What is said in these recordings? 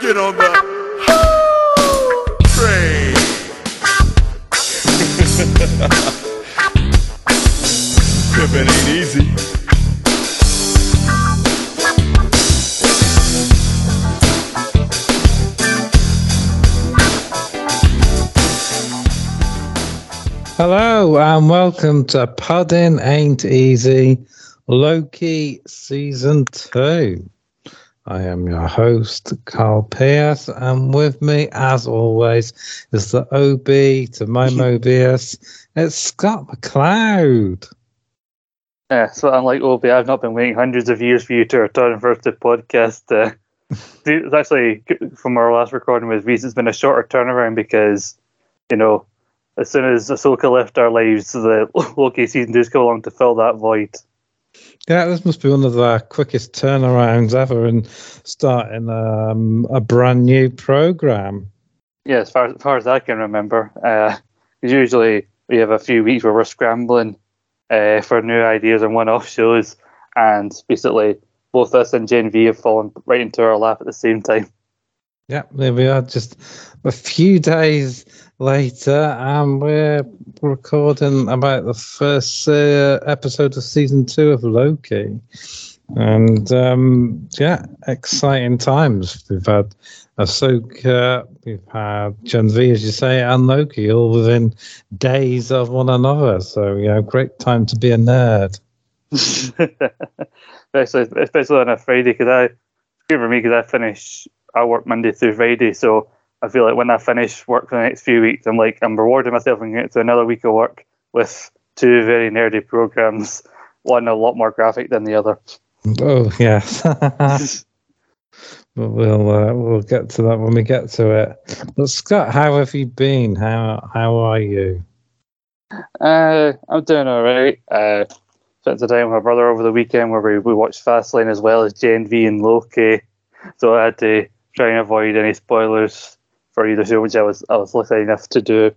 get on the train. Pimpin' ain't easy. Hello and welcome to Podding Ain't Easy Loki Season 2. I am your host, Carl Pierce, and with me, as always, is the OB to my Mobius. It's Scott McLeod. Yeah, so I'm like OB. I've not been waiting hundreds of years for you to return for the podcast. Uh, it's actually from our last recording with Reese, it's been a shorter turnaround because, you know, as soon as Ahsoka left our lives, the Loki season two come along to fill that void. Yeah, this must be one of the quickest turnarounds ever in starting um, a brand new program. Yeah, as far, as far as I can remember, uh, usually we have a few weeks where we're scrambling uh, for new ideas and one-off shows, and basically both us and Gen V have fallen right into our lap at the same time. Yeah, there we are, just a few days later, and we're recording about the first uh, episode of season two of Loki. And um, yeah, exciting times. We've had Ahsoka, we've had Gen V, as you say, and Loki all within days of one another. So, know, great time to be a nerd. especially, especially on a Friday, because I, good for me, because I finish, I work Monday through Friday. So I feel like when I finish work for the next few weeks, I'm like, I'm rewarding myself and getting to another week of work with two very nerdy programs, one a lot more graphic than the other. Oh, yes. but we'll uh, we'll get to that when we get to it. But Scott, how have you been? How how are you? Uh, I'm doing all right. Uh, spent the time with my brother over the weekend where we, we watched Fastlane as well as Gen V and Loki. So I had to try and avoid any spoilers for either show, which I was I was lucky enough to do.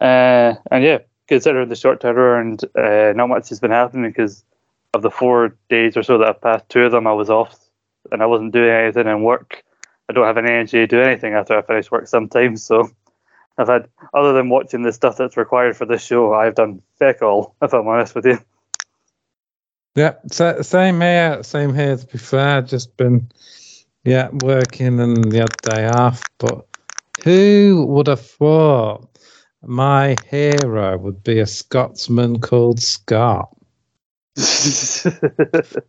Uh, and yeah, considering the short turnaround, uh, not much has been happening because of the four days or so that I've passed. Two of them I was off and I wasn't doing anything in work. I don't have any energy to do anything after I finish work sometimes. So I've had, other than watching the stuff that's required for this show, I've done feck all, if I'm honest with you. Yeah, same here. Same here. To be fair, just been yeah working and the other day off. But who would have thought my hero would be a Scotsman called Scott? and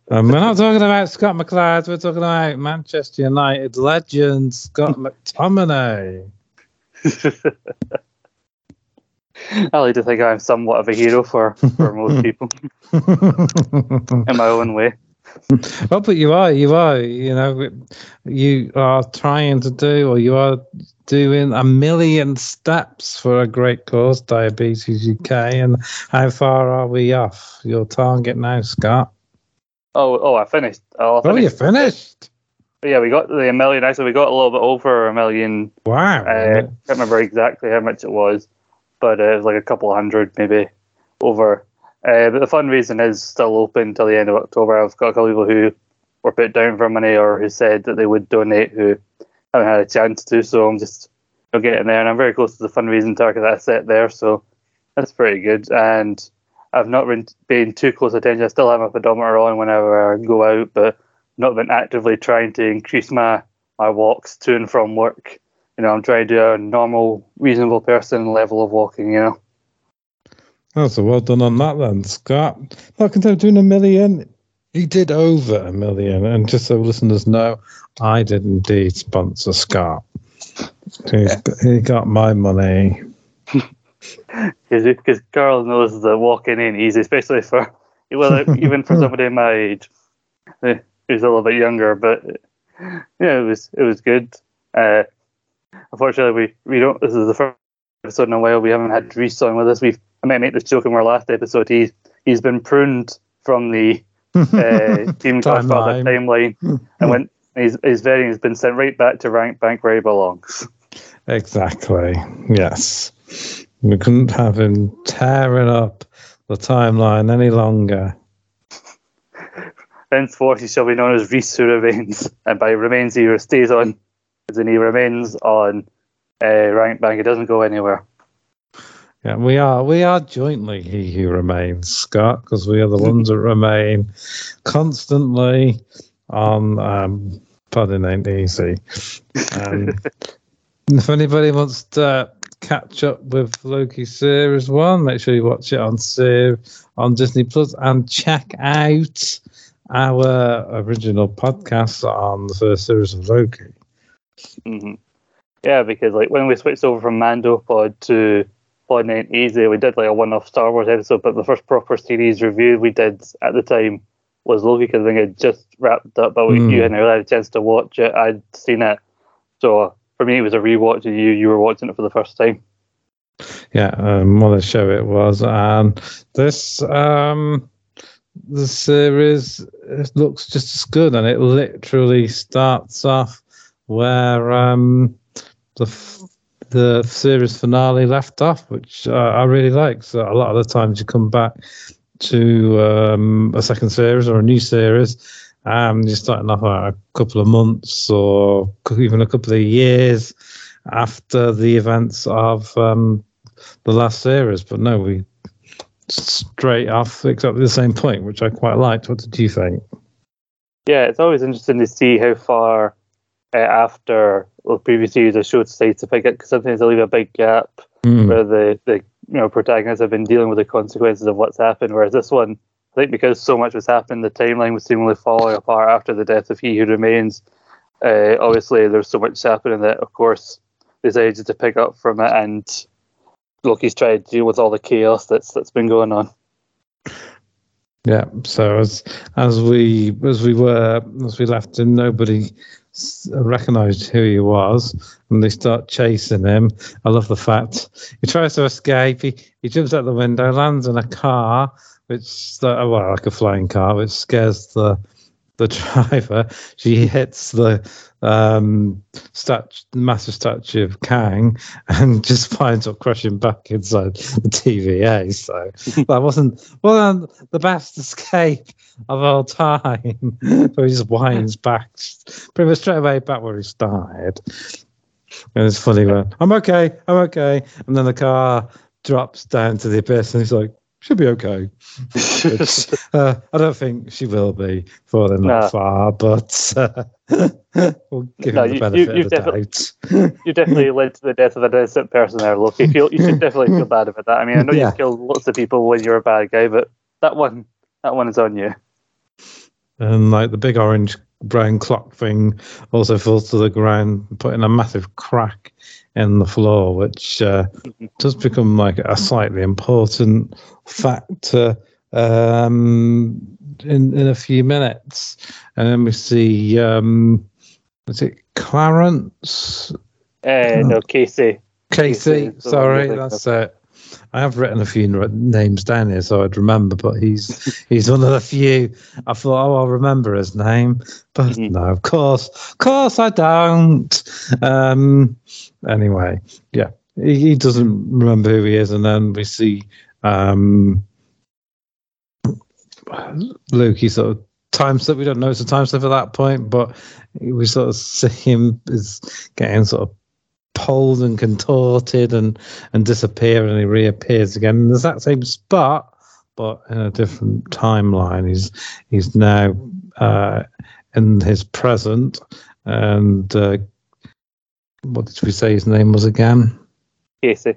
we're not talking about Scott McLeod, we're talking about Manchester United legend Scott McTominay. I like to think I'm somewhat of a hero for, for most people in my own way. Well, but you are, you are, you know, you are trying to do, or you are doing a million steps for a great cause, Diabetes UK. And how far are we off your target now, Scott? Oh, oh, I finished. Oh, I finished. oh you finished? Yeah, we got the million. Actually, we got a little bit over a million. Wow. Uh, I can't remember exactly how much it was, but uh, it was like a couple hundred, maybe over. Uh, but the fundraising is still open till the end of October. I've got a couple of people who were put down for money or who said that they would donate who haven't had a chance to. So I'm just you know, getting there, and I'm very close to the fundraising target that I set there. So that's pretty good. And I've not been paying too close attention. I still have my pedometer on whenever I go out, but not been actively trying to increase my my walks to and from work. You know, I'm trying to do a normal, reasonable person level of walking. You know. Oh, so well done on that then, Scott. Look, instead of doing a million, he did over a million. And just so listeners know, I did indeed sponsor Scott. He, he got my money. Because Carl knows that walking in easy, especially for well, even for somebody my age eh, who's a little bit younger. But yeah, it was it was good. Uh, unfortunately, we, we don't. This is the first episode in a while we haven't had Reese on with us. We've I might make this joke in our last episode. He's he's been pruned from the uh, Team Godfather timeline and went. His his vetting has been sent right back to Rank Bank where he belongs. Exactly. Yes. We couldn't have him tearing up the timeline any longer. Henceforth, he shall be known as Reese who remains, and by remains he stays on and he remains on uh, rank bank. It doesn't go anywhere. Yeah, we are we are jointly he who remains, Scott, because we are the ones that remain constantly on um Podding ain't easy. Um, if anybody wants to catch up with Loki series one, make sure you watch it on on Disney Plus and check out our original podcast on the first series of Loki. hmm Yeah, because like when we switched over from Mando Pod to 9 Easy, we did like a one-off Star Wars episode, but the first proper series review we did at the time was Loki because I think it just wrapped up, but we, Mm. you hadn't really had a chance to watch it. I'd seen it, so for me it was a rewatch, and you you were watching it for the first time. Yeah, um, what a show it was, and this um, the series it looks just as good, and it literally starts off where um, the the series finale left off, which uh, I really like. So a lot of the times you come back to um, a second series or a new series. Um, you're starting off a couple of months or even a couple of years after the events of um, the last series, but no, we straight off exactly the same point, which I quite liked. What did you think? Yeah, it's always interesting to see how far after the previous series a show decides to pick it, because sometimes they leave a big gap Mm. where the, the you know protagonists have been dealing with the consequences of what's happened. Whereas this one, I think because so much was happening, the timeline was seemingly falling apart after the death of He Who Remains. Uh, obviously, there's so much happening that, of course, they decided to pick up from it, and Loki's tried to deal with all the chaos that's that's been going on. Yeah. So as as we as we were as we left him, nobody recognised who he was, and they start chasing him. I love the fact he tries to escape. He he jumps out the window, lands in a car, which uh, well like a flying car, which scares the the driver. She hits the um statue, massive statue of Kang, and just finds up crashing back inside the TVA. So that wasn't well the best escape of all time. so he just winds back pretty much straight away back where he started. And it's funny when I'm okay, I'm okay, and then the car drops down to the abyss, and he's like, "Should be okay." Uh, I don't think she will be falling that No. far, but uh, we'll give No, the you- benefit you- of the definitely- doubt. You definitely led to the death of an innocent person there, Loki. You, feel, you should definitely feel bad about that. I mean, I know Yeah. you've killed lots of people when you're a bad guy, but that one, that one is on you. and like the big orange brown clock thing also falls to the ground, putting a massive crack in the floor, which uh, does become like a slightly important factor um, in in a few minutes. And then we see, um, is it Clarence Uh, no, Casey. Casey? Casey, Sorry, that's it. I have written a few names down here so I'd remember, but he's he's one of the few. I thought, oh, I'll remember his name, but Mhm. no, of course, of course, I don't. Um, anyway, yeah, he, he doesn't remember who he is, and then we see um, Loki sort of time slip. We don't know it's a time slip at that point, but we sort of see him is getting sort of pulled and contorted and and disappear, and he reappears again in the exact same spot, but in a different timeline. He's he's now uh, in his present, and uh, what did we say his name was again? Casey.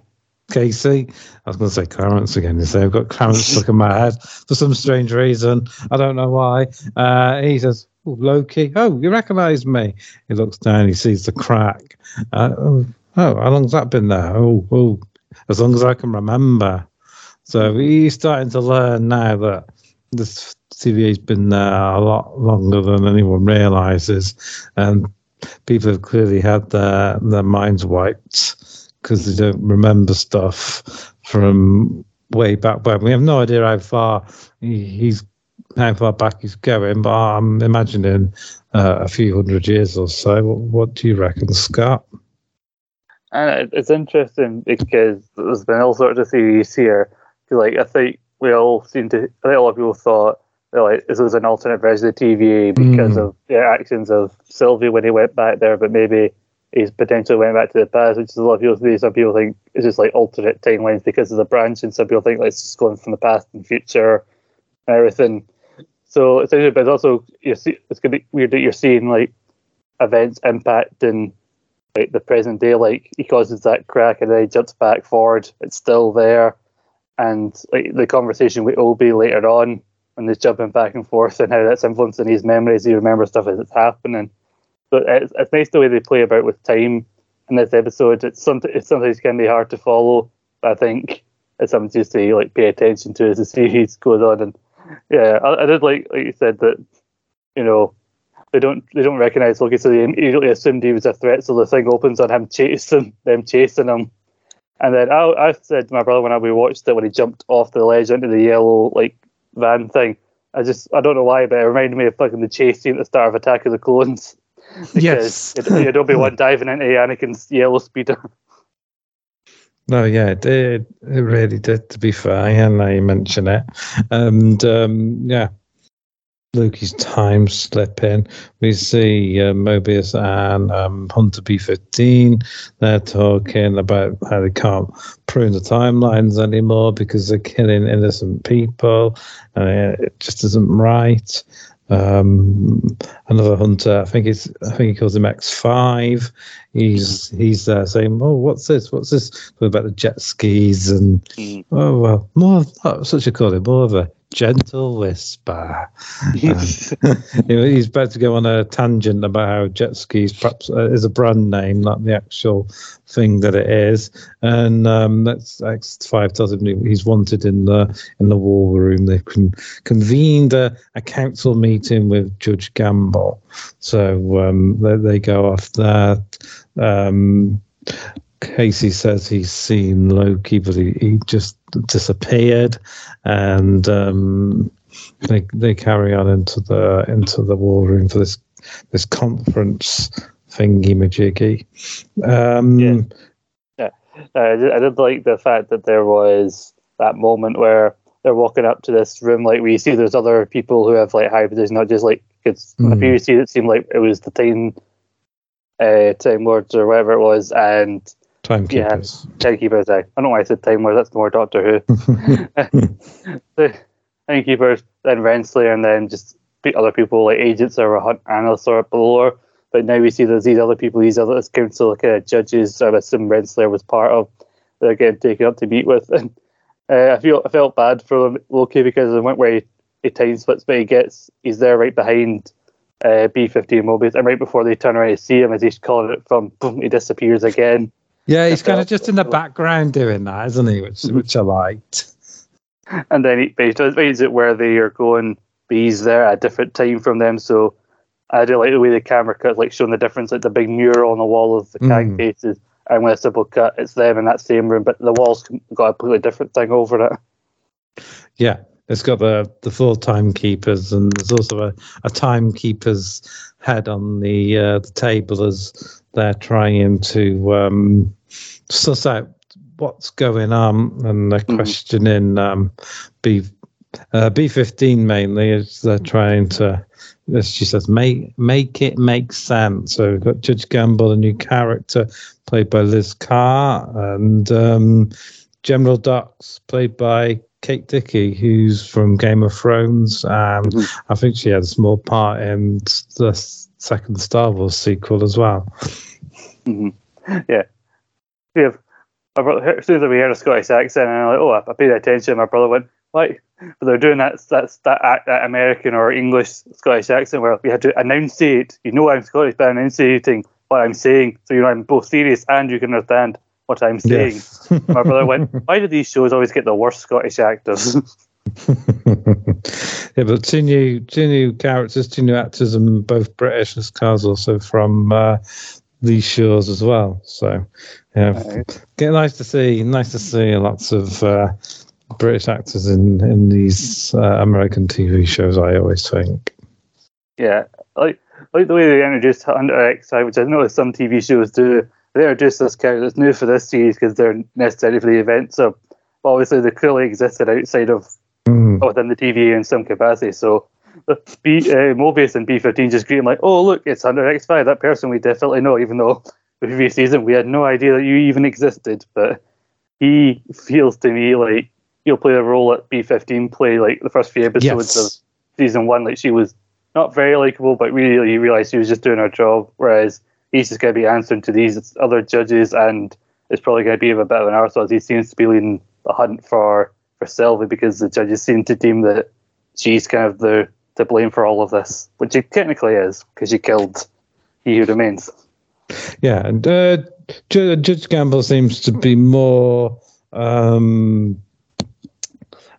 Casey. I was going to say Clarence again. You say I've got Clarence stuck in my head for some strange reason. I don't know why. Uh, he says, Loki. Oh, you recognise me. He looks down. He sees the crack. Uh, oh, oh, how long's that been there? Oh, oh, as long as I can remember. So he's starting to learn now that this TVA's been there a lot longer than anyone realises, and people have clearly had their their minds wiped because they don't remember stuff from way back when. We have no idea how far he, he's how far back he's going, but I'm imagining uh, a few hundred years or so. What, what do you reckon, Scott? And it's interesting because there's been all sorts of theories here. Like, I think we all seem to, I think a lot of people thought that, like, this was an alternate version of the TVA because Mm. of the actions of Sylvie when he went back there, but maybe he's potentially went back to the past, which is a lot of people think. Some people think it's just like alternate timelines because of the branch, and some people think like it's just going from the past and future and everything. So it's but it's also you see, it's gonna be weird that you're seeing like events impacting like the present day. Like he causes that crack and then he jumps back forward. It's still there, and like the conversation with OB later on when he's jumping back and forth and how that's influencing his memories. He remembers stuff as it's happening. But it's, it's nice the way they play about with time in this episode. It's something it sometimes can be hard to follow. But I think it's something just to like pay attention to as the series goes on. And yeah, I, I did like like you said that you know they don't they don't recognize Loki, so they immediately assumed he was a threat. So the thing opens on him chasing them, chasing him. And then I, I said to my brother when I we watched it when he jumped off the ledge into the yellow like van thing. I just I don't know why, but it reminded me of fucking the chase scene at the start of Attack of the Clones. Yes. Because you'd, you'd Obi Wan diving into Anakin's yellow speeder. No, yeah, it did. It really did, to be fair. Yeah, now you mention it. And um, yeah, Loki's time slipping. We see uh, Mobius and um, Hunter B15. They're talking about how they can't prune the timelines anymore because they're killing innocent people. And it just isn't right. Um, another hunter, I think it's, I think he calls him X5. He's he's there saying, "Oh, what's this? What's this?" Talking about the jet skis and Mm. oh well, more of, not such a call it, more of a gentle whisper. Um, he's about to go on a tangent about how jet skis perhaps uh, is a brand name, not the actual thing that it is. And um, that's X Five tells him he's wanted in the in the war room. They've con- convened a, a council meeting with Judge Gamble, so um, they, they go off that. Casey says he's seen Loki, but he, he just disappeared, and um, they they carry on into the into the war room for this this conference thingy majiggy. Um, Yeah. Uh, I, did, I did like the fact that there was that moment where they're walking up to this room, like we see there's other people who have like high positions, not just like because the Mm. season it seemed like it was the time, uh, time lords or whatever it was, and Timekeepers. timekeepers. I, I don't know why I said time lords. That's more Doctor Who. the timekeepers, then Renslayer, and then just other people like agents or hunt analysts or below. But now we see there's these other people, these other this council kind of judges. I assume Renslayer was part of. They're getting taken up to meet with, and uh, I feel I felt bad for Loki because it went where he, he time splits, but he gets he's there right behind uh, B15 Mobius, and right before they turn around to see him as he's calling it from, boom, he disappears again. Yeah, he's kind of just in the background doing that, isn't he? Which which I liked. And then he, he does it where they are going, but he's there at a different time from them. So I do like the way the camera cut, like showing the difference, like the big mural on the wall of the Mm. Faces, and with a simple cut, it's them in that same room, but the wall's got a completely different thing over it. Yeah, it's got the the four timekeepers, and there's also a, a timekeeper's head on the uh, the table as they're trying to um, suss out what's going on, and they're Mhm. questioning um, B uh, B fifteen mainly as they're trying to. As she says, make make it make sense. So we've got Judge Gamble, a new character played by Liz Carr, and um, General Dox, played by Kate Dickie, who's from Game of Thrones, and Mhm. I think she had a small part in the second Star Wars sequel as well. hmm Yeah. We have, my brother, as soon as we heard a Scottish accent, and I'm like, oh, I paid attention. My brother went, like, But they're doing that, that, that, act- that American or English Scottish accent where you had to enunciate. You know I'm Scottish, but I'm enunciating what I'm saying. So you know I'm both serious and you can understand what I'm saying. Yes. My brother went, why do these shows always get the worst Scottish actors? yeah, but two new, two new characters, two new actors, and both British. as Carr's also from uh, these shows as well. So, yeah, Right. get nice to see, nice to see lots of uh, British actors in in these uh, American TV shows. I always think. Yeah, like like the way they introduced Hunter X, which I know some TV shows do. They introduced this character that's new for this series because they're necessary for the event. So obviously they clearly existed outside of Mm. within the TVA in some capacity. So B, uh, Mobius and B15 just greet him like, "Oh look, it's Hunter X5, that person we definitely know," even though the previous season, we had no idea that you even existed. But he feels to me like he'll play a role at B15, play like the first few episodes Yes. of season one. Like she was not very likable, but really you realize she was just doing her job. Whereas he's just going to be answering to these other judges, and it's probably going to be a bit of an arsehole. as He seems to be leading the hunt for for Sylvie because the judges seem to deem that she's kind of the to blame for all of this, which she technically is because she killed He Who Remains. Yeah, and uh, Judge Gamble seems to be more um,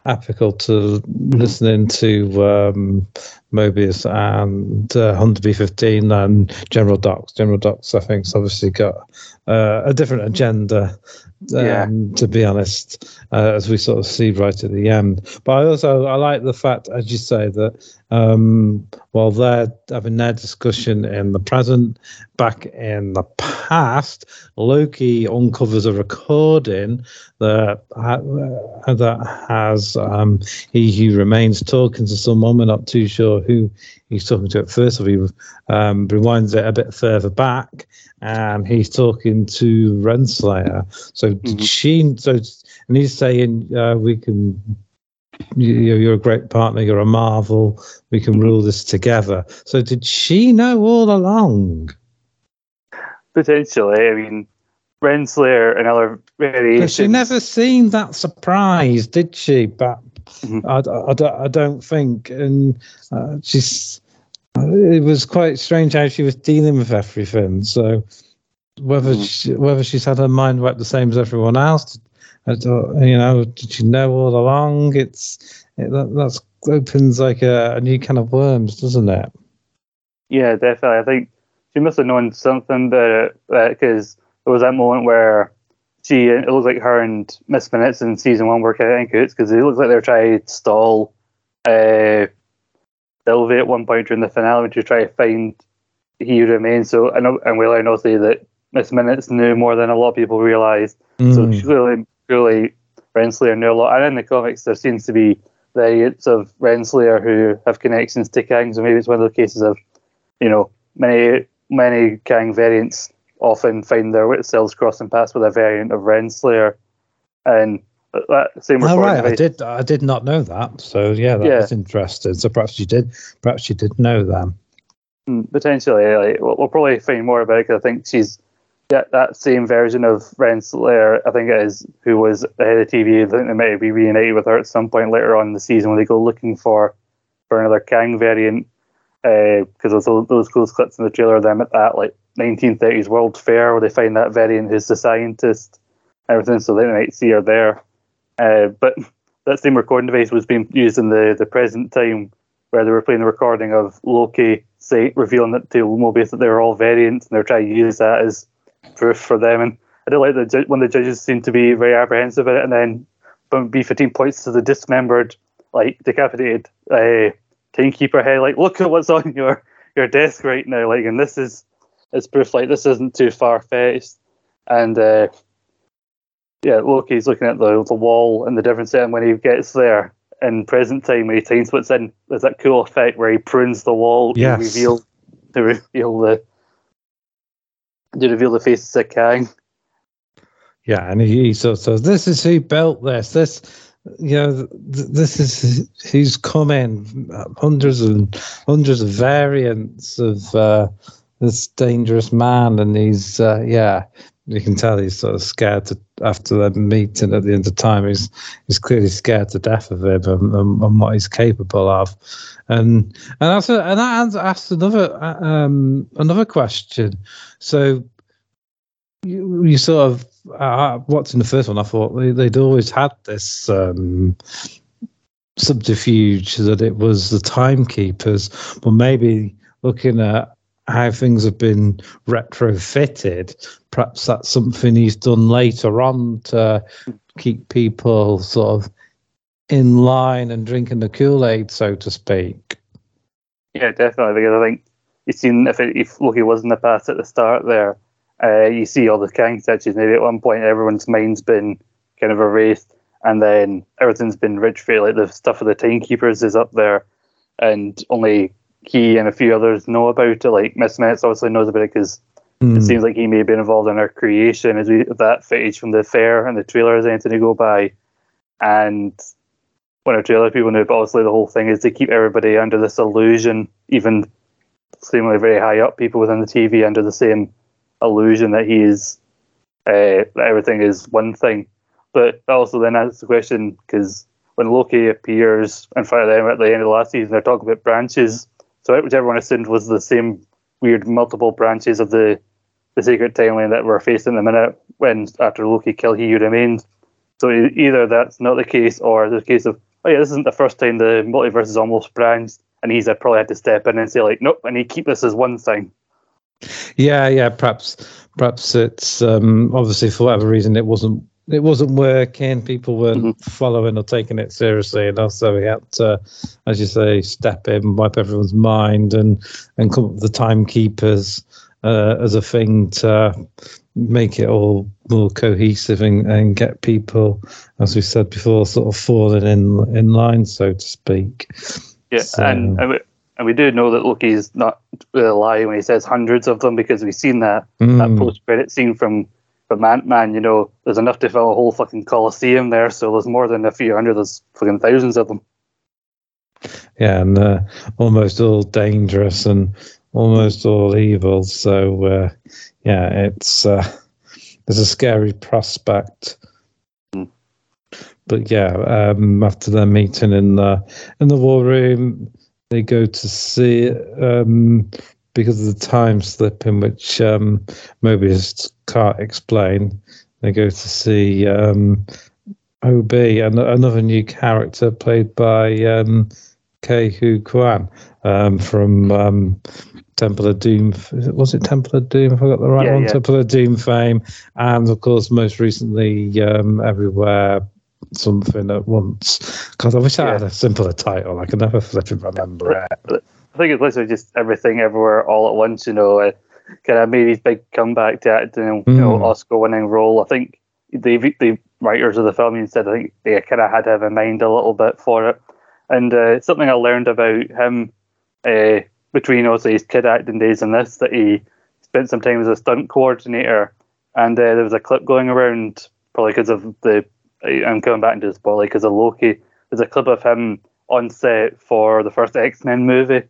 to listening to um, Mobius and uh, Hunter B15 than General Dox. General Dox, I think, has obviously got uh, a different agenda. Um, Yeah. To be honest, uh, as we sort of see right at the end, but I also I like the fact, as you say, that um, while they're having their discussion in the present, back in the past, Loki uncovers a recording that ha- that has um, he he remains talking to someone. We're not too sure who he's talking to at first. So he um, rewinds it a bit further back, and he's talking to Renslayer. So did Mhm. she? So and he's saying uh, we can. You, you're a great partner. You're a marvel. We can rule this together. So did she know all along? Potentially, I mean, Renslayer and other variations. She never seemed that surprised, did she? But. I, I, I don't, I don't think. And uh, she's. It was quite strange how she was dealing with everything. So whether Mhm. she, whether she's had her mind wiped the same as everyone else, I don't, you know, did she know all along? It's it, that that's opens like a, a new kind of worms, doesn't it? Yeah, definitely. I think she must have known something it because there was that moment where she, it looks like her and Miss Minutes in season one were kind of in cahoots because it looks like they're trying to stall uh, Sylvie at one point during the finale to try to find He Remains. So, I know, and we learn also that Miss Minutes knew more than a lot of people realised. So Mm. she clearly, clearly, Renslayer knew a lot. And in the comics, there seems to be variants of Renslayer who have connections to Kang. So maybe it's one of those cases of, you know, many many Kang variants often find their themselves crossing paths with a variant of Renslayer. And that same Oh, right, I did. I did not know that. So yeah, that Yeah. interesting. So perhaps you did. Perhaps you did know that. Mm, potentially like we'll, we'll probably find more about it 'cause I think she's that that same version of Renslayer I think it is who was the head of TV I think they might be reunited with her at some point later on in the season when they go looking for for another Kang variant because there's those, those close clips in the trailer of them at that like 1930s World Fair where they find that variant who's the scientist everything so they might see her there uh, but that same recording device was being used in the the present time where they were playing the recording of Loki say revealing that to Mobius that they were all variants and they're trying to use that as proof for them. And I don't like ju- when the judges seem to be very apprehensive of it, and then when B15 points to the dismembered, like decapitated uh, timekeeper head, like look at what's on your your desk right now, like, and this is it's proof like this isn't too far fetched. And uh, yeah, Loki's looking at the the wall and the difference and when he gets there in present time when he time splits in, there's that cool effect where he prunes the wall Yes. to reveal to reveal the to reveal the faces of Kang. Yeah, and he, he sort of says, "This is who built this. This, you know, th- this is who's come in. Hundreds and hundreds of variants of uh, this dangerous man, and he's uh, yeah." You can tell he's sort of scared to after the meeting at the end of time. He's he's clearly scared to death of him and, and, and what he's capable of, and and that's a, and that asks another uh, um another question. So you, you sort of uh, watching the first one, I thought they, they'd always had this um, subterfuge that it was the timekeepers, but maybe looking at how things have been retrofitted, perhaps that's something he's done later on to keep people sort of in line and drinking the Kool Aid, so to speak. Yeah, definitely. Because I think you've seen if it, if Loki was in the past at the start there, uh, you see all the Kang statues. Maybe at one point everyone's mind's been kind of erased, and then everything's been rich Like the stuff of the timekeepers is up there, and only he and a few others know about it. Like Miss Minutes obviously knows about it because Hmm. It seems like he may have been involved in our creation as we that footage from the fair and the trailer is anything to go by. And one when our trailer people knew, but obviously the whole thing is to keep everybody under this illusion, even seemingly very high up people within the TV under the same illusion that he is uh, that everything is one thing. But also then asks the question because when Loki appears in front of them at the end of the last season, they're talking about branches. So which everyone assumed was the same weird multiple branches of the the secret timeline that we're facing in the minute when after Loki kill he remains. So either that's not the case or the case of oh yeah, this isn't the first time the multiverse is almost branched and he's uh, probably had to step in and say like nope, need to keep this as one thing. Yeah, yeah. Perhaps, perhaps it's um, obviously for whatever reason it wasn't it wasn't working. People weren't following or taking it seriously enough, so he had to, as you say, step in, wipe everyone's mind, and and come up with the timekeepers uh, as a thing to make it all more cohesive and, and get people, as we said before, sort of falling in in line, so to speak. Yeah, So- and and we, and we do know that Loki's not really lying when he says hundreds of them because we've seen that that Mm. post credit scene from from Ant Man. You know, there's enough to fill a whole fucking coliseum there, so there's more than a few hundred. There's fucking thousands of them. yeah, and uh, almost all dangerous and almost all evil. So uh, yeah, it's uh, it's a scary prospect. Mm. But yeah, um, after their meeting in the in the war room, they go to see um, because of the time slip in which um, Mobius can't explain. They go to see um, OB, and another new character played by um, Ke Huy Quan um, from um, Temple of Doom. Was it Temple of Doom? If I got the right Yeah, one. yeah. Temple of Doom fame, and of course, most recently, um, Everywhere Something at Once. God, I wish I had a simpler title. I can never flipping remember it. I think it's literally just everything everywhere all at once. You know, uh, kind of made his big comeback to acting, you know, Mm. Oscar-winning role. I think the the writers of the film said I think they kind of had to have in mind a little bit for it. And uh, something I learned about him uh, between also his kid acting days and this that he spent some time as a stunt coordinator. And uh, there was a clip going around, probably because of the. I'm coming back into the spotlight because of Loki. There's a clip of him on set for the first X Men movie,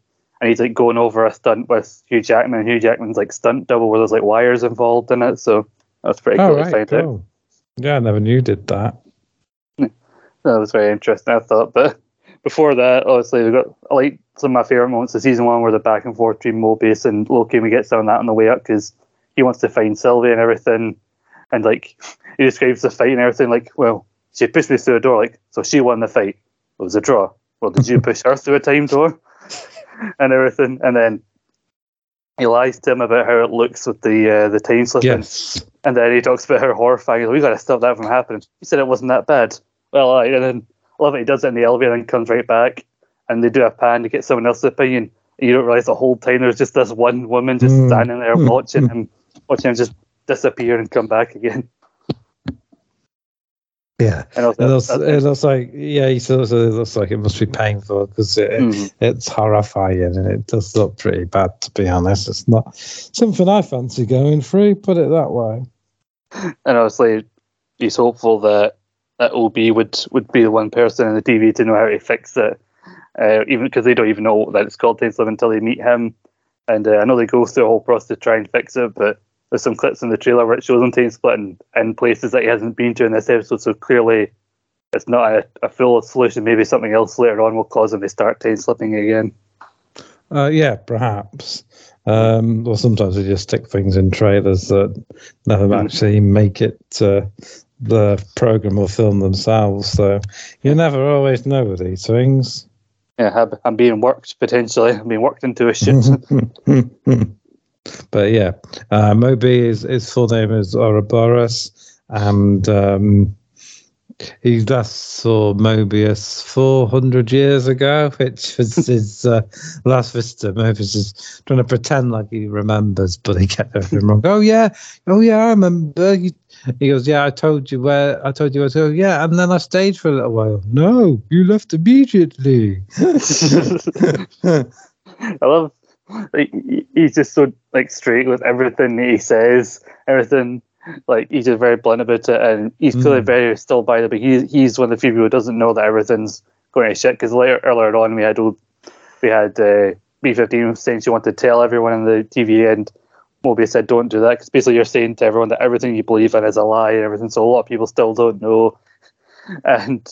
and he's like going over a stunt with Hugh Jackman. And Hugh Jackman's like stunt double, where there's like wires involved in it. So that's pretty Oh cool to right, find out. Yeah, I never knew did that. That was very interesting, I thought. But before that, obviously, we got like some of my favorite moments of season one were the back and forth between Mobius and Loki. And we get some of that on the way up because he wants to find Sylvie and everything. And like he describes the fight and everything like, well, she pushed me through a door, like, so she won the fight. It was a draw. Well, did you push her through a time door? And everything. And then he lies to him about how it looks with the uh, the time slipping. Yes. And then he talks about how horrifying. We got to stop that from happening. He said it wasn't that bad. Well, right, and then I love it. He does it in the elevator and comes right back. And they do a pan to get someone else's opinion. And you don't realize the whole time there's just this one woman just Mm. standing there Mm. watching him, watching him just disappear and come back again. Yeah. And was It looks, it looks like yeah, he says it looks like it must be painful because it, Mhm. it's horrifying and it does look pretty bad to be honest. It's not something I fancy going through. Put it that way. and obviously he's hopeful that that OB would would be the one person in the TV to know how to fix it, uh, even because they don't even know that it's called Time Slip until they meet him. And uh, I know they go through a whole process to try and fix it, but there's some clips in the trailer where it shows him time splitting in places that he hasn't been to in this episode. So clearly, it's not a, a full solution. Maybe something else later on will cause him to start time slipping again. Uh, yeah, perhaps. Um, or sometimes we just stick things in trailers that never Mm. actually make it to the program or film themselves. So you never always know with these things. Yeah, I'm- I'm being worked potentially. I'm being worked into a shoot. but yeah, uh, Moby is his full name is Ouroboros, and um, he last saw Mobius 400 years ago, which was his uh, last visitor. Mobius is trying to pretend like he remembers, but he kept everything wrong. Oh yeah, oh yeah, I remember. You, he goes, yeah, I told you where. I told you I to go. Yeah, and then I stayed for a little while. No, you left immediately. I love like he's just so like straight with everything that he says, everything. Like he's just very blunt about it, and he's clearly Mm. very still by the. But he's he's one of the few people who doesn't know that everything's going to shit. Because later earlier on, we had we had uh, B fifteen saying she wanted to tell everyone in the TV, and Mobius said, "Don't do that," because basically you're saying to everyone that everything you believe in is a lie and everything. So a lot of people still don't know. And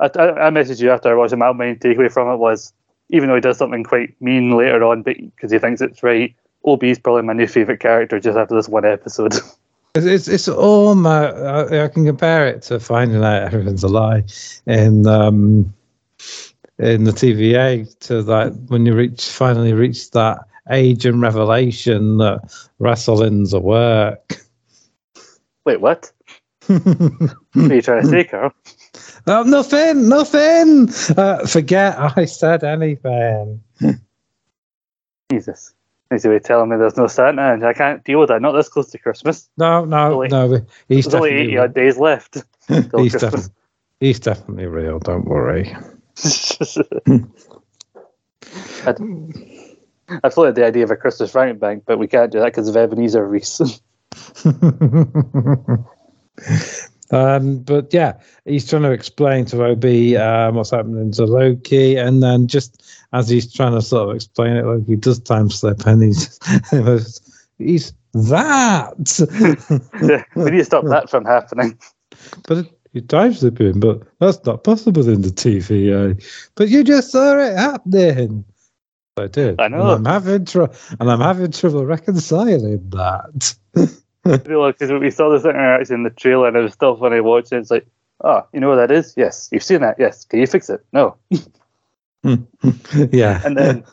I, I, I messaged you after I watched it. My main takeaway from it was, even though he does something quite mean later on, but because he thinks it's right, OB is probably my new favorite character just after this one episode. It's it's, it's almost I, I can compare it to finding out everything's a lie in um in the TVA to that when you reach finally reach that age and revelation that wrestling's a work. Wait, what? What are you trying to say, Carl? oh, nothing, nothing. Uh, forget I said anything. Jesus. He's away telling me there's no Santa, and I can't deal with that. Not this close to Christmas. No, no, Only- no. He's There's only definitely 80 odd days left. he's, definitely he's definitely real. Don't worry. I'd, I'd floated the idea of a Christmas Frank Bank, but we can't do that because of Ebenezer Reese. Um, but yeah, he's trying to explain to OB um, what's happening to Loki, and then just as he's trying to sort of explain it, Loki does time slip, and he's he's that. Yeah, we need to stop that from happening. but it, you time slipping, but that's not possible in the TVA. But you just saw it happening. I did. I know. And I'm having trouble, and I'm having trouble reconciling that. Because we saw this interaction in the trailer, and it was still funny watching. It's like, oh, you know what that is? Yes, you've seen that. Yes, can you fix it? No. yeah. And then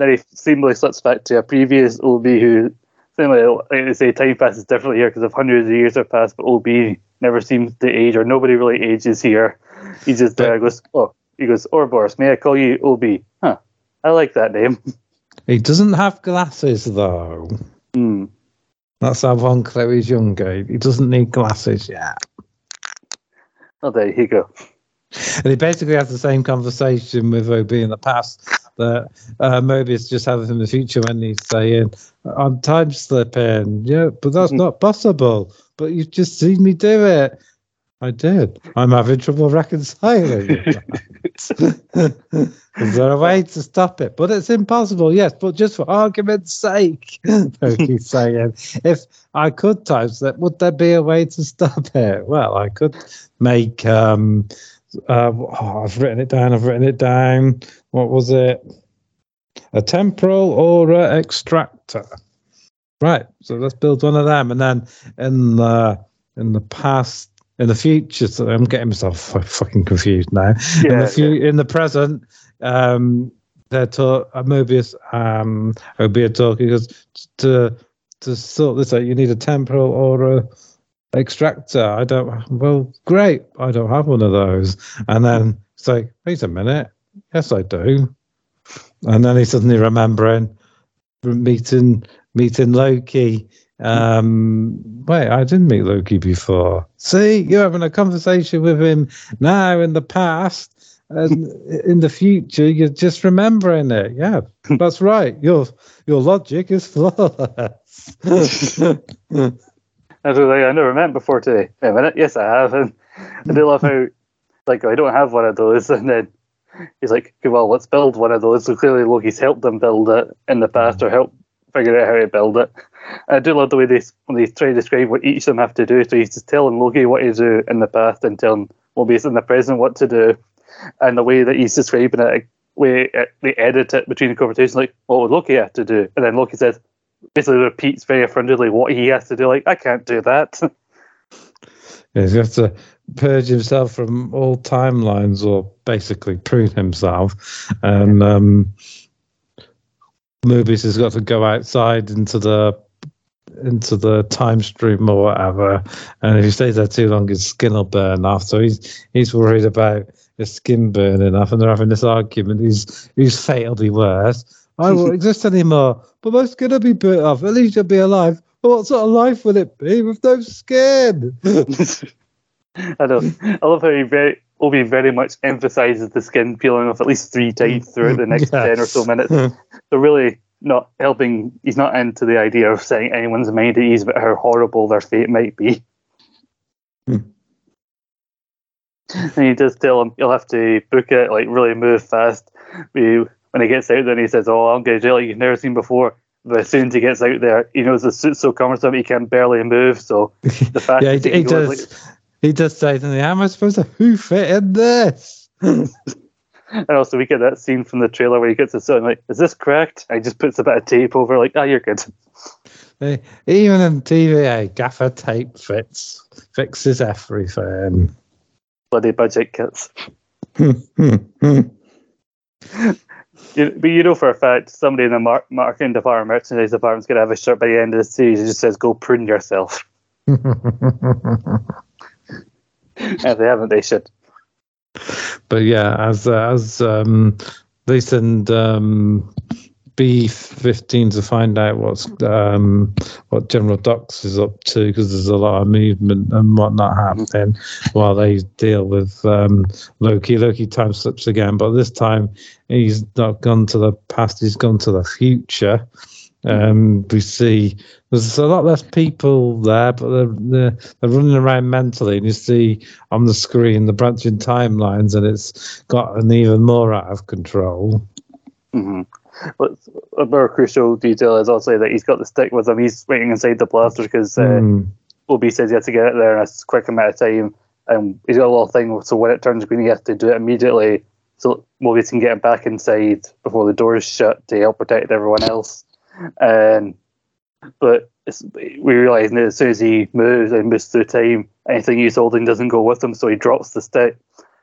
then he seemingly slips back to a previous OB who, seemingly, like they say, time passes differently here because of hundreds of years have passed, but OB never seems to age, or nobody really ages here. He just uh, goes, oh, he goes, Ouroboros, may I call you OB? Huh, I like that name. he doesn't have glasses though. Hmm. That's how Von Chloe's younger. He doesn't need glasses yet. Oh, there you go. And he basically has the same conversation with OB in the past that uh, Mobius just has in the future when he's saying, I'm time slipping. Yeah, but that's Mhm. not possible. But you've just seen me do it. I did. I'm having trouble reconciling Is there a way to stop it? But it's impossible, yes. But just for argument's sake, Loki's saying, if I could time slip, would there be a way to stop it? Well, I could make um, uh, oh, I've written it down. I've written it down. What was it? A temporal aura extractor. Right. So let's build one of them, and then in the in the past, in the future. So I'm getting myself f- fucking confused now. in the few, in the present, um, they're talk, uh, Mobius, um, OB are talking because to to sort this out, you need a temporal aura extractor. I don't. Well, great. I don't have one of those. And then it's like, wait a minute. Yes, I do. And then he's suddenly remembering meeting meeting Loki. Um, wait, I didn't meet Loki before. See, you're having a conversation with him now in the past. And in the future, you're just remembering it. Yeah, that's right. Your your logic is flawless. I was like, I never met before today. Wait a minute, yes, I have. And I do love how, like, I don't have one of those. And then he's like, okay, well, let's build one of those. So clearly, Loki's helped them build it in the past or help figure out how to build it. I do love the way they they try to describe what each of them have to do. So he's just telling Loki what to do in the past and telling Mobius in the present what to do. And the way that he's describing it, way it, they edit it between the conversations, like, what would Loki have to do? And then Loki says, basically repeats very affirmatively what he has to do. Like, I can't do that. Yes, he has got to purge himself from all timelines or basically prune himself. And um, Mobius has got to go outside into the into the time stream or whatever. And if he stays there too long, his skin will burn off. So he's he's worried about his skin burning off. And they're having this argument fate will be worse. I won't exist anymore, but my skin will be burnt off. At least you'll be alive. But what sort of life will it be with no skin? I know. I love how he very OB very much emphasizes the skin peeling off at least three times throughout the next ten or so minutes. So really, not helping. He's not into the idea of saying anyone's mind at ease about how horrible their fate might be. Hmm. and he does tell him he'll have to book it, like really move fast. When he gets out there, and he says, "Oh, I'm going to jail you've never seen before." But as soon as he gets out there, he knows the suit's so cumbersome he can barely move. So the fact yeah, he, he goes, does. he does say to me, "How am I supposed to who fit in this?" And also, we get that scene from the trailer where he gets suit and like, is this correct? And he just puts a bit of tape over, like, ah, you're good. Eh, Even in TV, TVA, gaffer tape fits fixes everything. Bloody budget kits. You, but you know for a fact, somebody in the mar- marketing department, merchandise department's going to have a shirt by the end of the series that just says, go prune yourself. if they haven't, they should. But yeah, as uh, as um, they send um, B fifteen to find out what's um, what General Dox is up to because there's a lot of movement and whatnot happening while they deal with um, Loki. Loki time slips again, but this time he's not gone to the past; he's gone to the future. Um, we see there's a lot less people there, but they're, they're, they're running around mentally, and you see on the screen the branching timelines, and it's gotten even more out of control. hmm But a more crucial detail is also that he's got the stick with him. He's waiting inside the blaster because uh, Mm. OB says he has to get it there in a quick amount of time. And he's got a little thing, so when it turns green, he has to do it immediately so Mobius can get him back inside before the door is shut to help protect everyone else. And but we realise that as soon as he moves and moves through time, anything he's holding doesn't go with him, so he drops the stick.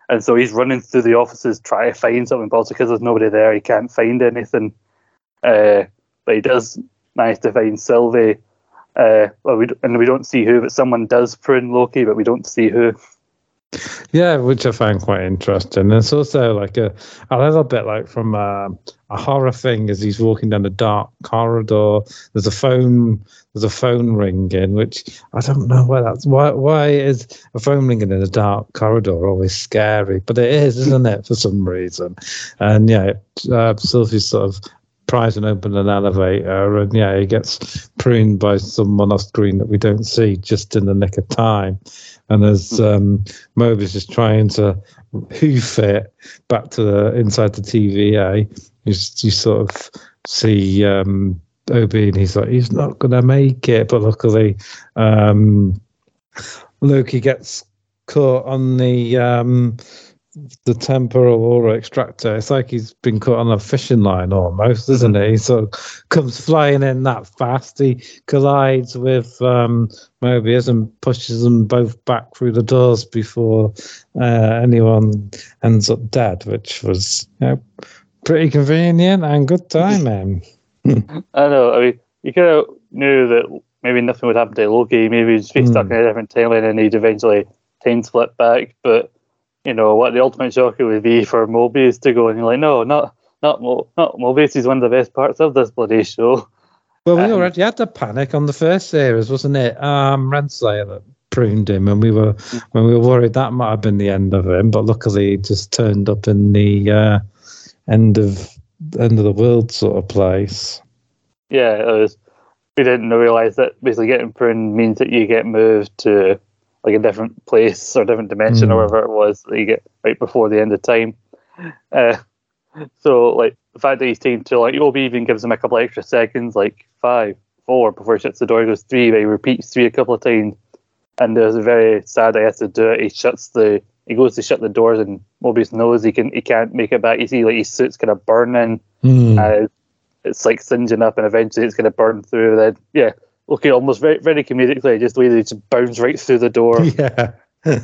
And so he's running through the offices trying to find something, but because there's nobody there, he can't find anything. Uh, but he does manage to find Sylvie. Uh, well, we, and we don't see who, but someone does prune Loki, but we don't see who. Yeah, which I find quite interesting. It's also like a a little bit like from a, a horror thing as he's walking down a dark corridor. There's a phone. There's a phone ringing, which I don't know why that's why. Why is a phone ringing in a dark corridor always scary? But it is, isn't it, for some reason? And yeah, uh, Sylvie's sort of pries and open an elevator, and yeah, he gets pruned by someone off screen that we don't see just in the nick of time. And as um, Mobius is trying to hoof it back to the inside the TVA, you, you sort of see um, OB, and he's like, he's not going to make it. But luckily, um, Loki gets caught on the um, the temporal aura extractor. It's like he's been caught on a fishing line almost, isn't it? He So comes flying in that fast. He collides with um, Mobius and pushes them both back through the doors before uh, anyone ends up dead, which was you know, pretty convenient and good timing. I know. I mean, you kind of knew that maybe nothing would happen to Loki. Maybe he'd be stuck Hmm. in a different timeline and he'd eventually time slip back. But you know what? The ultimate shocker would be for Mobius to go and you're like, no, not not Mo- not Mobius. He's one of the best parts of this bloody show. Well, we Um, already had the panic on the first series, wasn't it? Um, Renslayer that pruned him, and we were when we were worried that might have been the end of him, but luckily he just turned up in the uh, end of end of the world sort of place. Yeah, it was. We didn't realize that basically getting pruned means that you get moved to like a different place or different dimension Hmm. or whatever it was that you get right before the end of time. Uh, so like the fact that he's taken to like OB even gives him a couple extra seconds, like five, four before he shuts the door. He goes three, but he repeats three a couple of times. And there's a very sad he has to do it. He shuts the he goes to shut the doors and Mobius knows he can he can't make it back. You see like his suit's kind of burning Hmm. uh, it's like singeing up, and eventually it's going to burn through. Then, yeah, okay, almost very, very comedically, just the way they just bounce right through the door. yeah.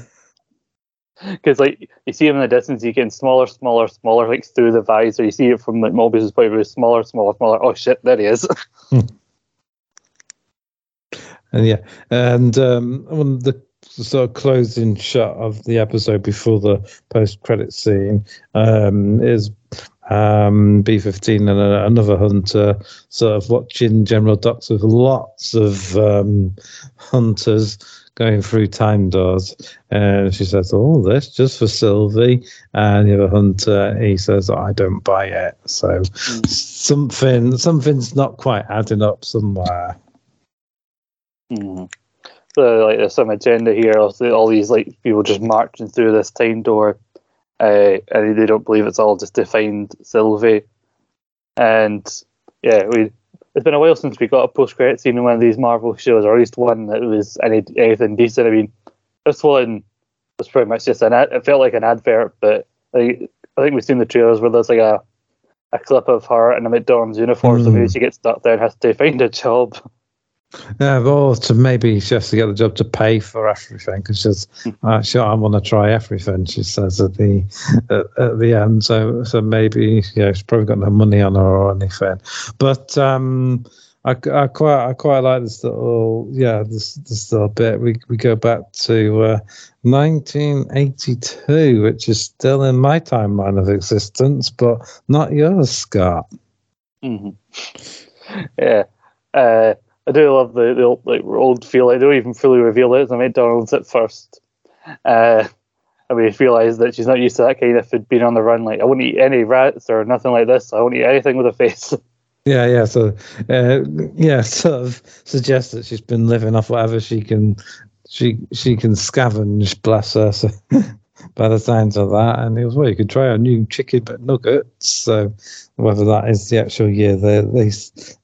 Because like you see him in the distance, he's getting smaller, smaller, smaller, like through the visor. You see it from like Mobius's point of view, smaller, smaller, smaller. Oh shit, there he is. And yeah, and um, of the sort of closing shot of the episode before the post-credit scene um, is um, B15 and a, another hunter sort of watching General Dox with lots of um, hunters going through time doors. And she says, "All oh, this just for Sylvie." And the other hunter, he says, oh, "I don't buy it." So mm. something, something's not quite adding up somewhere. Mm. So like there's some agenda here. All these like people just marching through this time door, uh, and they don't believe it's all just to find Sylvie. And yeah, we it's been a while since we got a post credit scene in one of these Marvel shows, or at least one that was any anything decent. I mean, this one was pretty much just an ad, it felt like an advert, but like, I think we've seen the trailers where there's like a a clip of her in a McDonald's uniform, mm. so maybe hmm. she gets stuck there and has to find a job. Yeah, well, to maybe she has to get a job to pay for everything because she's hmm. uh, sure I want to try everything. She says at the at, at, the end. So so maybe yeah, she's probably got no money on her or anything. But um, I, I quite I quite like this little yeah this this little bit. We we go back to uh, 1982, which is still in my timeline of existence, but not yours, Scott. Mm-hmm. Yeah. Uh, I do love the, the old, like old feel. I don't even fully reveal it I met Donald's at first. Uh, and we realised that she's not used to that kind of food being on the run. Like I won't eat any rats or nothing like this. I won't eat anything with a face. Yeah, yeah. So, uh, yeah, sort of suggests that she's been living off whatever she can, she she can scavenge. Bless her. So, by the sounds of that, and he was well, you could try a new chicken but nuggets. So, whether that is the actual year they they,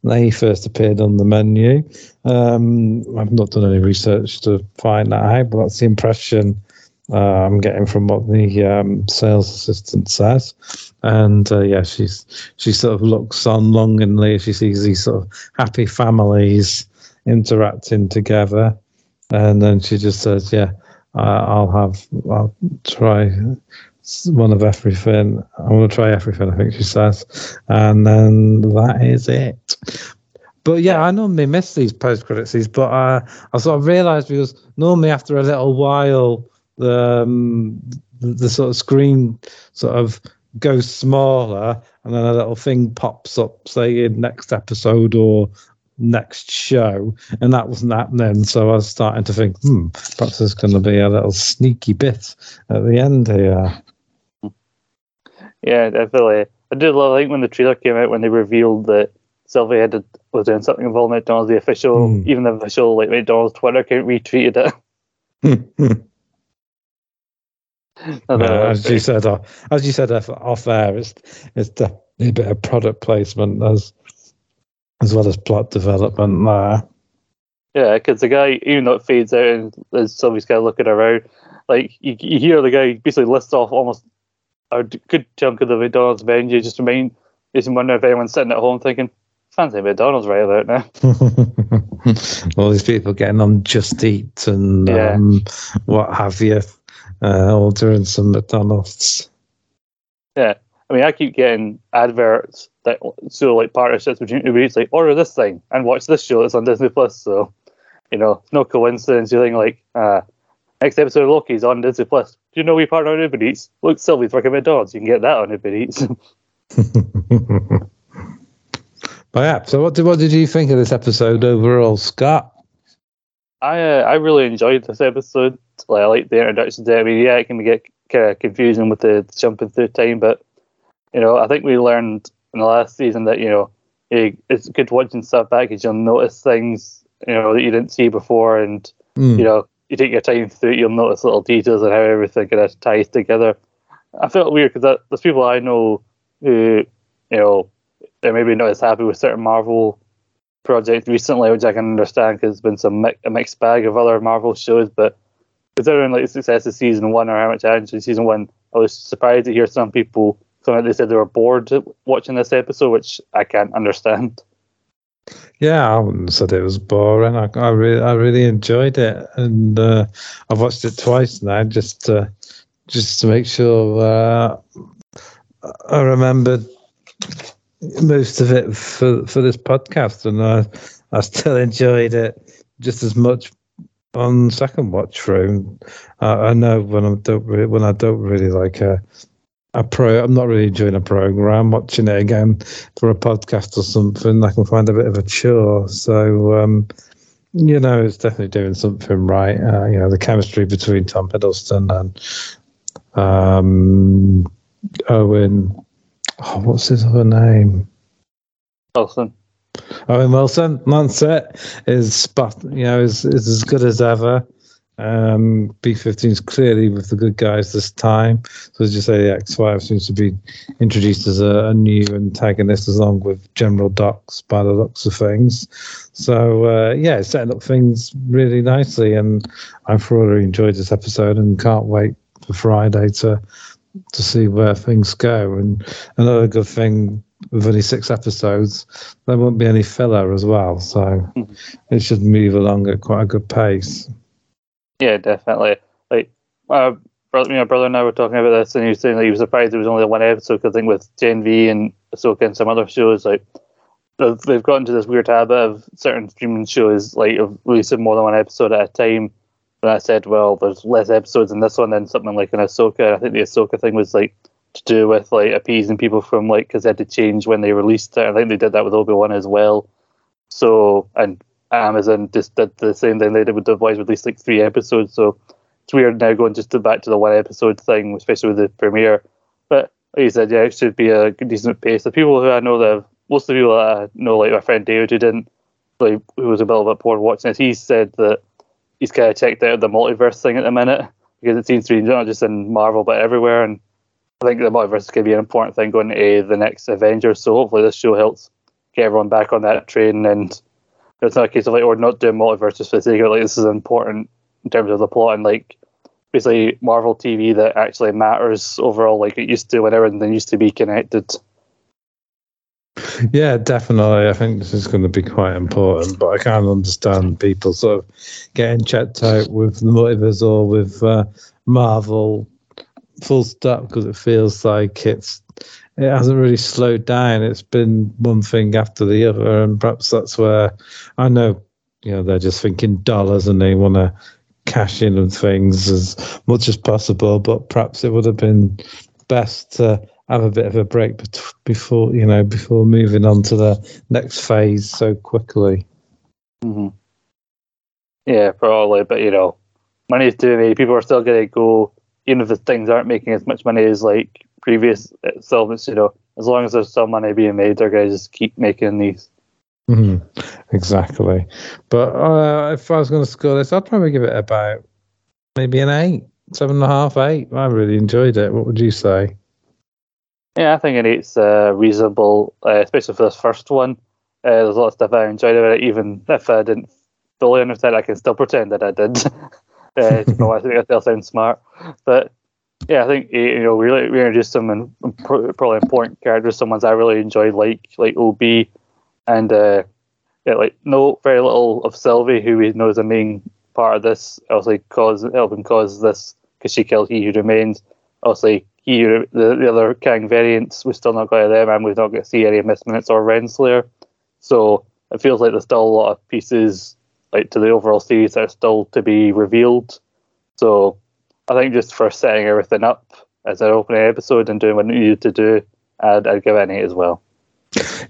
they first appeared on the menu. Um, I've not done any research to find that out, but that's the impression uh, I'm getting from what the um, sales assistant says. And uh, yeah, she's she sort of looks on longingly she sees these sort of happy families interacting together, and then she just says, "Yeah, I'll have I'll try." one of everything. I want to try everything. I think she says, and then that is it. But yeah, I normally miss these post credit scenes, but uh, I sort of realised because normally after a little while, the, um, the the sort of screen sort of goes smaller, and then a little thing pops up saying next episode or next show, and that wasn't happening. So I was starting to think, hmm, perhaps there's going to be a little sneaky bit at the end here. Yeah, definitely. I did love like when the trailer came out when they revealed that Sylvie had was doing something involved McDonald's. The official, mm. even the official like McDonald's Twitter account retweeted it. uh, as you said, uh, as you said off, off air, it's it's definitely a bit of product placement as as well as plot development there. Yeah, because the guy, even though it fades out and there's Sylvie's kind of looking around, like you, you hear the guy basically list off almost a good chunk of the McDonald's menu just to remain just wonder if anyone's sitting at home thinking, fancy McDonald's right about now. all these people getting on Just Eat and yeah. um, what have you, uh, ordering some McDonald's. Yeah, I mean, I keep getting adverts that so like partnerships between Uber Eats, like order this thing and watch this show that's on Disney Plus. So, you know, no coincidence. You think like, uh, next episode of Loki is on Disney Plus. Do you know we partner on Uber Eats? Look, Sylvie's working McDonald's. You can get that on Uber Eats. but yeah, so what did what did you think of this episode overall, Scott? I uh, I really enjoyed this episode. Like, I like the introduction to it. I mean, yeah, it can get kind of confusing with the jumping through time, but you know, I think we learned in the last season that you know it's good watching stuff back because you'll notice things you know that you didn't see before, and mm. you know you take your time through it, you'll notice little details and how everything kind of ties together. I felt weird because there's people I know who, you know, they're maybe not as happy with certain Marvel projects recently, which I can understand because there's been some mi- a mixed bag of other Marvel shows. But considering like the success of season one or how much I enjoyed season one, I was surprised to hear some people some they said they were bored watching this episode, which I can't understand. Yeah, I wouldn't said it was boring. I, I really, I really enjoyed it, and uh, I've watched it twice now just to, just to make sure uh, I remembered most of it for for this podcast, and I I still enjoyed it just as much on second watch through. I, I know when I don't when I don't really like a a pro. I'm not really enjoying a program. Watching it again for a podcast or something, I can find a bit of a chore. So, um, you know, it's definitely doing something right. Uh, you know, the chemistry between Tom Hiddleston and um, Owen. Oh, what's his other name? Wilson. Owen Wilson. That's it. Is spot. You know, is is as good as ever. Um, B15 is clearly with the good guys this time. So as you say, the X5 seems to be introduced as a, a new antagonist along with General Dox by the looks of things. So uh, yeah, it's setting up things really nicely, and I've thoroughly enjoyed this episode and can't wait for Friday to to see where things go. And another good thing with only six episodes, there won't be any filler as well. So it should move along at quite a good pace. Yeah, definitely. Like, uh, brother, my brother and I were talking about this, and he was saying that he was surprised there was only one episode. Cause I think with Gen V and Ahsoka and some other shows, like they've, they've gotten to this weird habit of certain streaming shows like of releasing more than one episode at a time. And I said, well, there's less episodes in this one than something like an Ahsoka. I think the Ahsoka thing was like to do with like appeasing people from like because they had to change when they released it. I think they did that with Obi Wan as well. So and Amazon just did the same thing they did with The Boys, released like three episodes. So it's weird now going just to back to the one episode thing, especially with the premiere. But like you said, yeah, it should be a decent pace. The people who I know that most of the people I know, like my friend David, who didn't, like, who was a bit of a poor watching this, he said that he's kind of checked out the multiverse thing at the minute because it seems to be not just in Marvel but everywhere. And I think the multiverse is going to be an important thing going to the next Avengers. So hopefully this show helps get everyone back on that train and it's not a case of like we're not doing multiverse just for the sake of. Like this is important in terms of the plot and like basically Marvel TV that actually matters overall, like it used to when everything used to be connected. Yeah, definitely. I think this is going to be quite important, but I can't understand people sort of getting checked out with the multiverse or with uh, Marvel full stop because it feels like it's it hasn't really slowed down. It's been one thing after the other, and perhaps that's where I know, you know, they're just thinking dollars and they want to cash in on things as much as possible. But perhaps it would have been best to have a bit of a break before, you know, before moving on to the next phase so quickly. Mm-hmm. Yeah, probably. But you know, money's too many. People are still going to go, even if the things aren't making as much money as like previous installments, you know, as long as there's some money being made, they're going to just keep making these. Mm, exactly. But uh, if I was going to score this, I'd probably give it about maybe an eight, seven and a half, eight. I really enjoyed it. What would you say? Yeah, I think an eight's uh, reasonable, uh, especially for this first one. Uh, there's a lot of stuff I enjoyed about it, even if I didn't fully understand. I can still pretend that I did. uh, no, I think I still sound smart, but yeah, I think you know we really we introduced some and probably important characters, some ones I really enjoyed, like like OB, and uh, yeah, like no very little of Sylvie, who we know is the main part of this. Obviously, cause helping cause this because she killed He Who Remains. Obviously, he the, the other Kang variants, we still not got to them, and we've not got to see any Miss Minutes or Renslayer. So it feels like there's still a lot of pieces like to the overall series that are still to be revealed. So I think just for setting everything up as an opening episode and doing what it need to do, I'd, I'd give it an eight as well.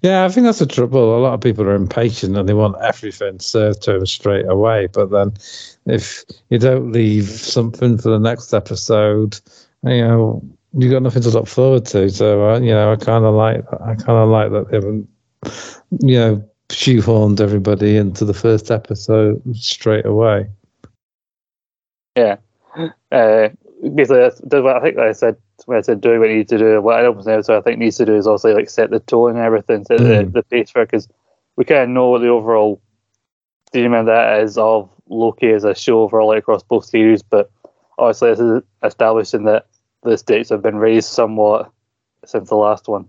Yeah, I think that's the trouble. A lot of people are impatient and they want everything served to them straight away. But then, if you don't leave something for the next episode, you know, you've got nothing to look forward to. So, uh, you know, I kind of like I kind of like that they haven't, you know, shoehorned everybody into the first episode straight away. Yeah, uh, basically, that's, what I think I said when I said doing what you need to do. What I don't know, so I think needs to do is also like set the tone and everything, set mm. the, the pace for because we kind of know what the overall theme of that is of Loki as a show overall like, across both series, but obviously this is establishing that the stakes have been raised somewhat since the last one.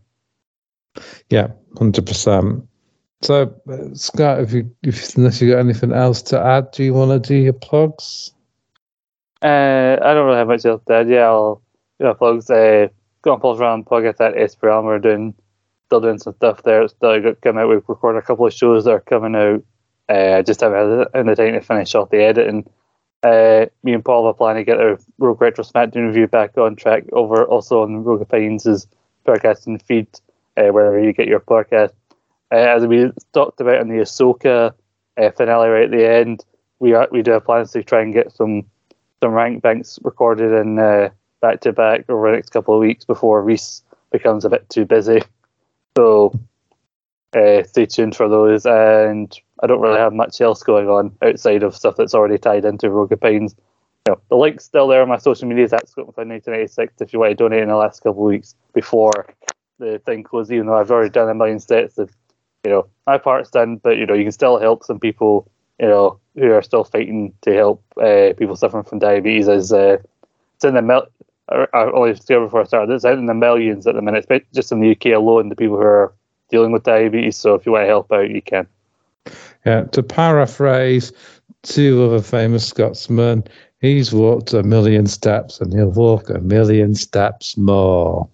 Yeah, hundred percent. So, uh, Scott, if you if, unless you got anything else to add, do you want to do your plugs? Uh, I don't really have much else to add. Yeah, I'll you know plugs. Uh, go on Pulse Around podcast at Esperanza. We're doing still doing some stuff there. It's still coming out. We've recorded a couple of shows that are coming out. Uh, just haven't had the time to finish off the editing. uh, me and Paul are planning to get our Rogue Retro SmackDown review back on track over also on Rogue Opinions' podcasting feed, uh, wherever you get your podcast. Uh, as we talked about in the Ahsoka uh, finale right at the end, we are, we do have plans to try and get some some rank banks recorded in back to back over the next couple of weeks before Reese becomes a bit too busy. So uh, stay tuned for those. And I don't really have much else going on outside of stuff that's already tied into Rogue Opines. You know, the link's still there on my social media. That's got 1986 if you want to donate in the last couple of weeks before the thing closes, even though I've already done a million steps of, you know, my part's done, but, you know, you can still help some people, you know, who are still fighting to help uh, people suffering from diabetes as uh, it's in the mil- I only discovered before I started, it's out in the millions at the minute, just in the UK alone, the people who are dealing with diabetes. So if you want to help out, you can. Yeah, to paraphrase two other famous Scotsmen, he's walked a million steps and he'll walk a million steps more.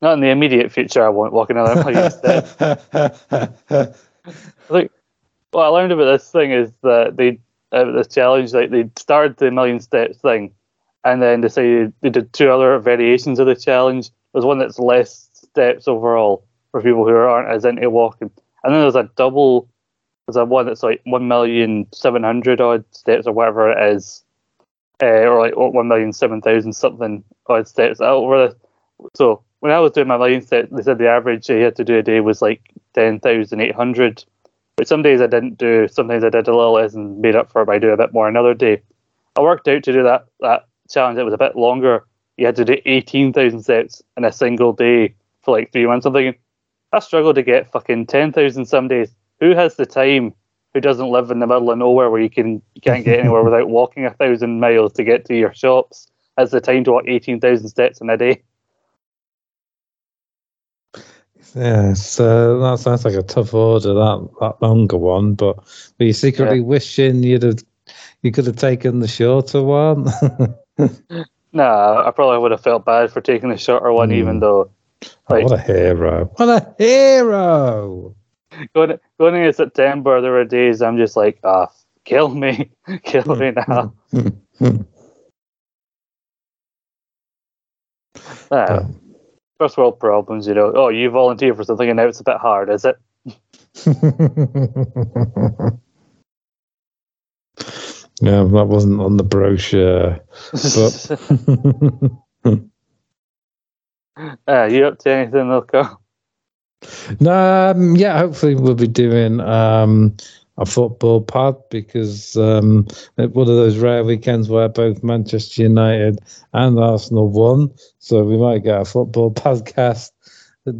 Not in the immediate future, I won't walk another million steps. I think what I learned about this thing is that they, uh, this challenge, like they started the million steps thing and then decided they did two other variations of the challenge. There's one that's less steps overall for people who aren't as into walking, and then there's a double. There's a one that's like one million seven hundred odd steps or whatever it is, uh, or like one million seven thousand something odd steps over. So when I was doing my million steps, they said the average you had to do a day was like ten thousand eight hundred. But some days I didn't do. Sometimes I did a little less and made up for it by doing a bit more another day. I worked out to do that that challenge It was a bit longer, you had to do 18,000 steps in a single day for like three months. I'm thinking, I struggle to get fucking 10,000 some days. Who has the time who doesn't live in the middle of nowhere where you can you can't get anywhere without walking a thousand miles to get to your shops has the time to walk 18,000 steps in a day? Yeah, so that sounds like a tough order, that that longer one. But were you secretly yeah. wishing you'd have you could have taken the shorter one? nah, I probably would have felt bad for taking the shorter one, mm. even though. Like, oh, what a hero! What a hero! Going going into September, there were days I'm just like, ah, oh, kill me, kill me now. uh, first world problems, you know. Oh, you volunteer for something and now it's a bit hard, is it? Yeah, that wasn't on the brochure. But uh, you up to anything, Ilko? No, um, yeah, hopefully we'll be doing um, a football pod because um, one of those rare weekends where both Manchester United and Arsenal won. So we might get a football podcast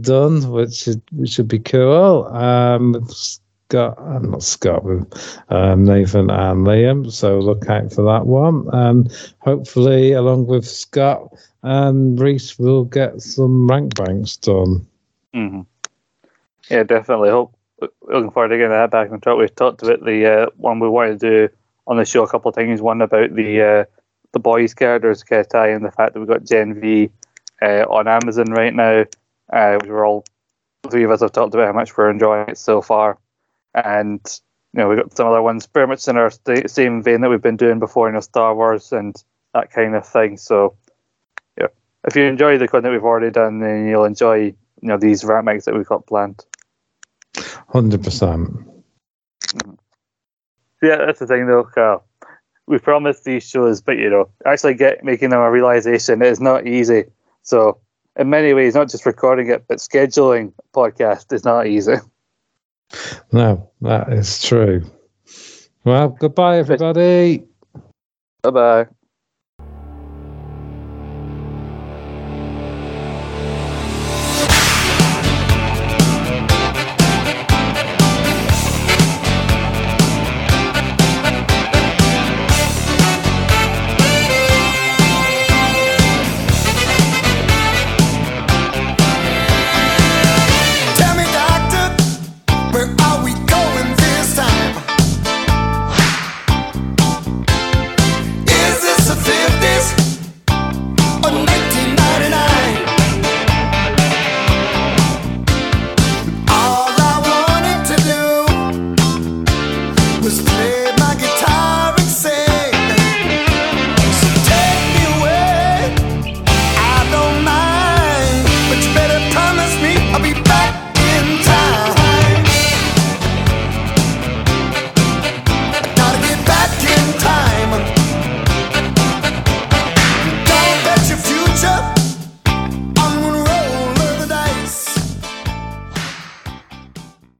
done, which should, which should be cool. Um, Scott, I'm not Scott, with um, Nathan and Liam. So look out for that one. And hopefully, along with Scott and Reese, we'll get some rank banks done. Mm-hmm. Yeah, definitely. Hope looking forward to getting that back on track. We've talked about the uh, one we wanted to do on the show a couple of times. One about the uh, the boys' characters, Ketai, and the fact that we've got Gen V uh, on Amazon right now. Uh, we're all three of us have talked about how much we're enjoying it so far and you know we've got some other ones very much in our st- same vein that we've been doing before, you know, Star Wars and that kind of thing. So, yeah, if you enjoy the content we've already done, then you'll enjoy you know these rant that we've got planned. Hundred percent. Yeah, that's the thing though, Carl. We promised these shows, but you know, actually get making them a realization is not easy. So, in many ways, not just recording it, but scheduling a podcast is not easy. No, that is true. Well, goodbye, everybody. Bye bye.